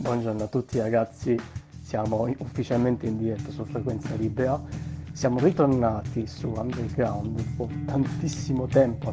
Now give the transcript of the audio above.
Buongiorno a tutti ragazzi, siamo ufficialmente in diretta su Frequenza Libera. Siamo ritornati su Underground dopo tantissimo tempo,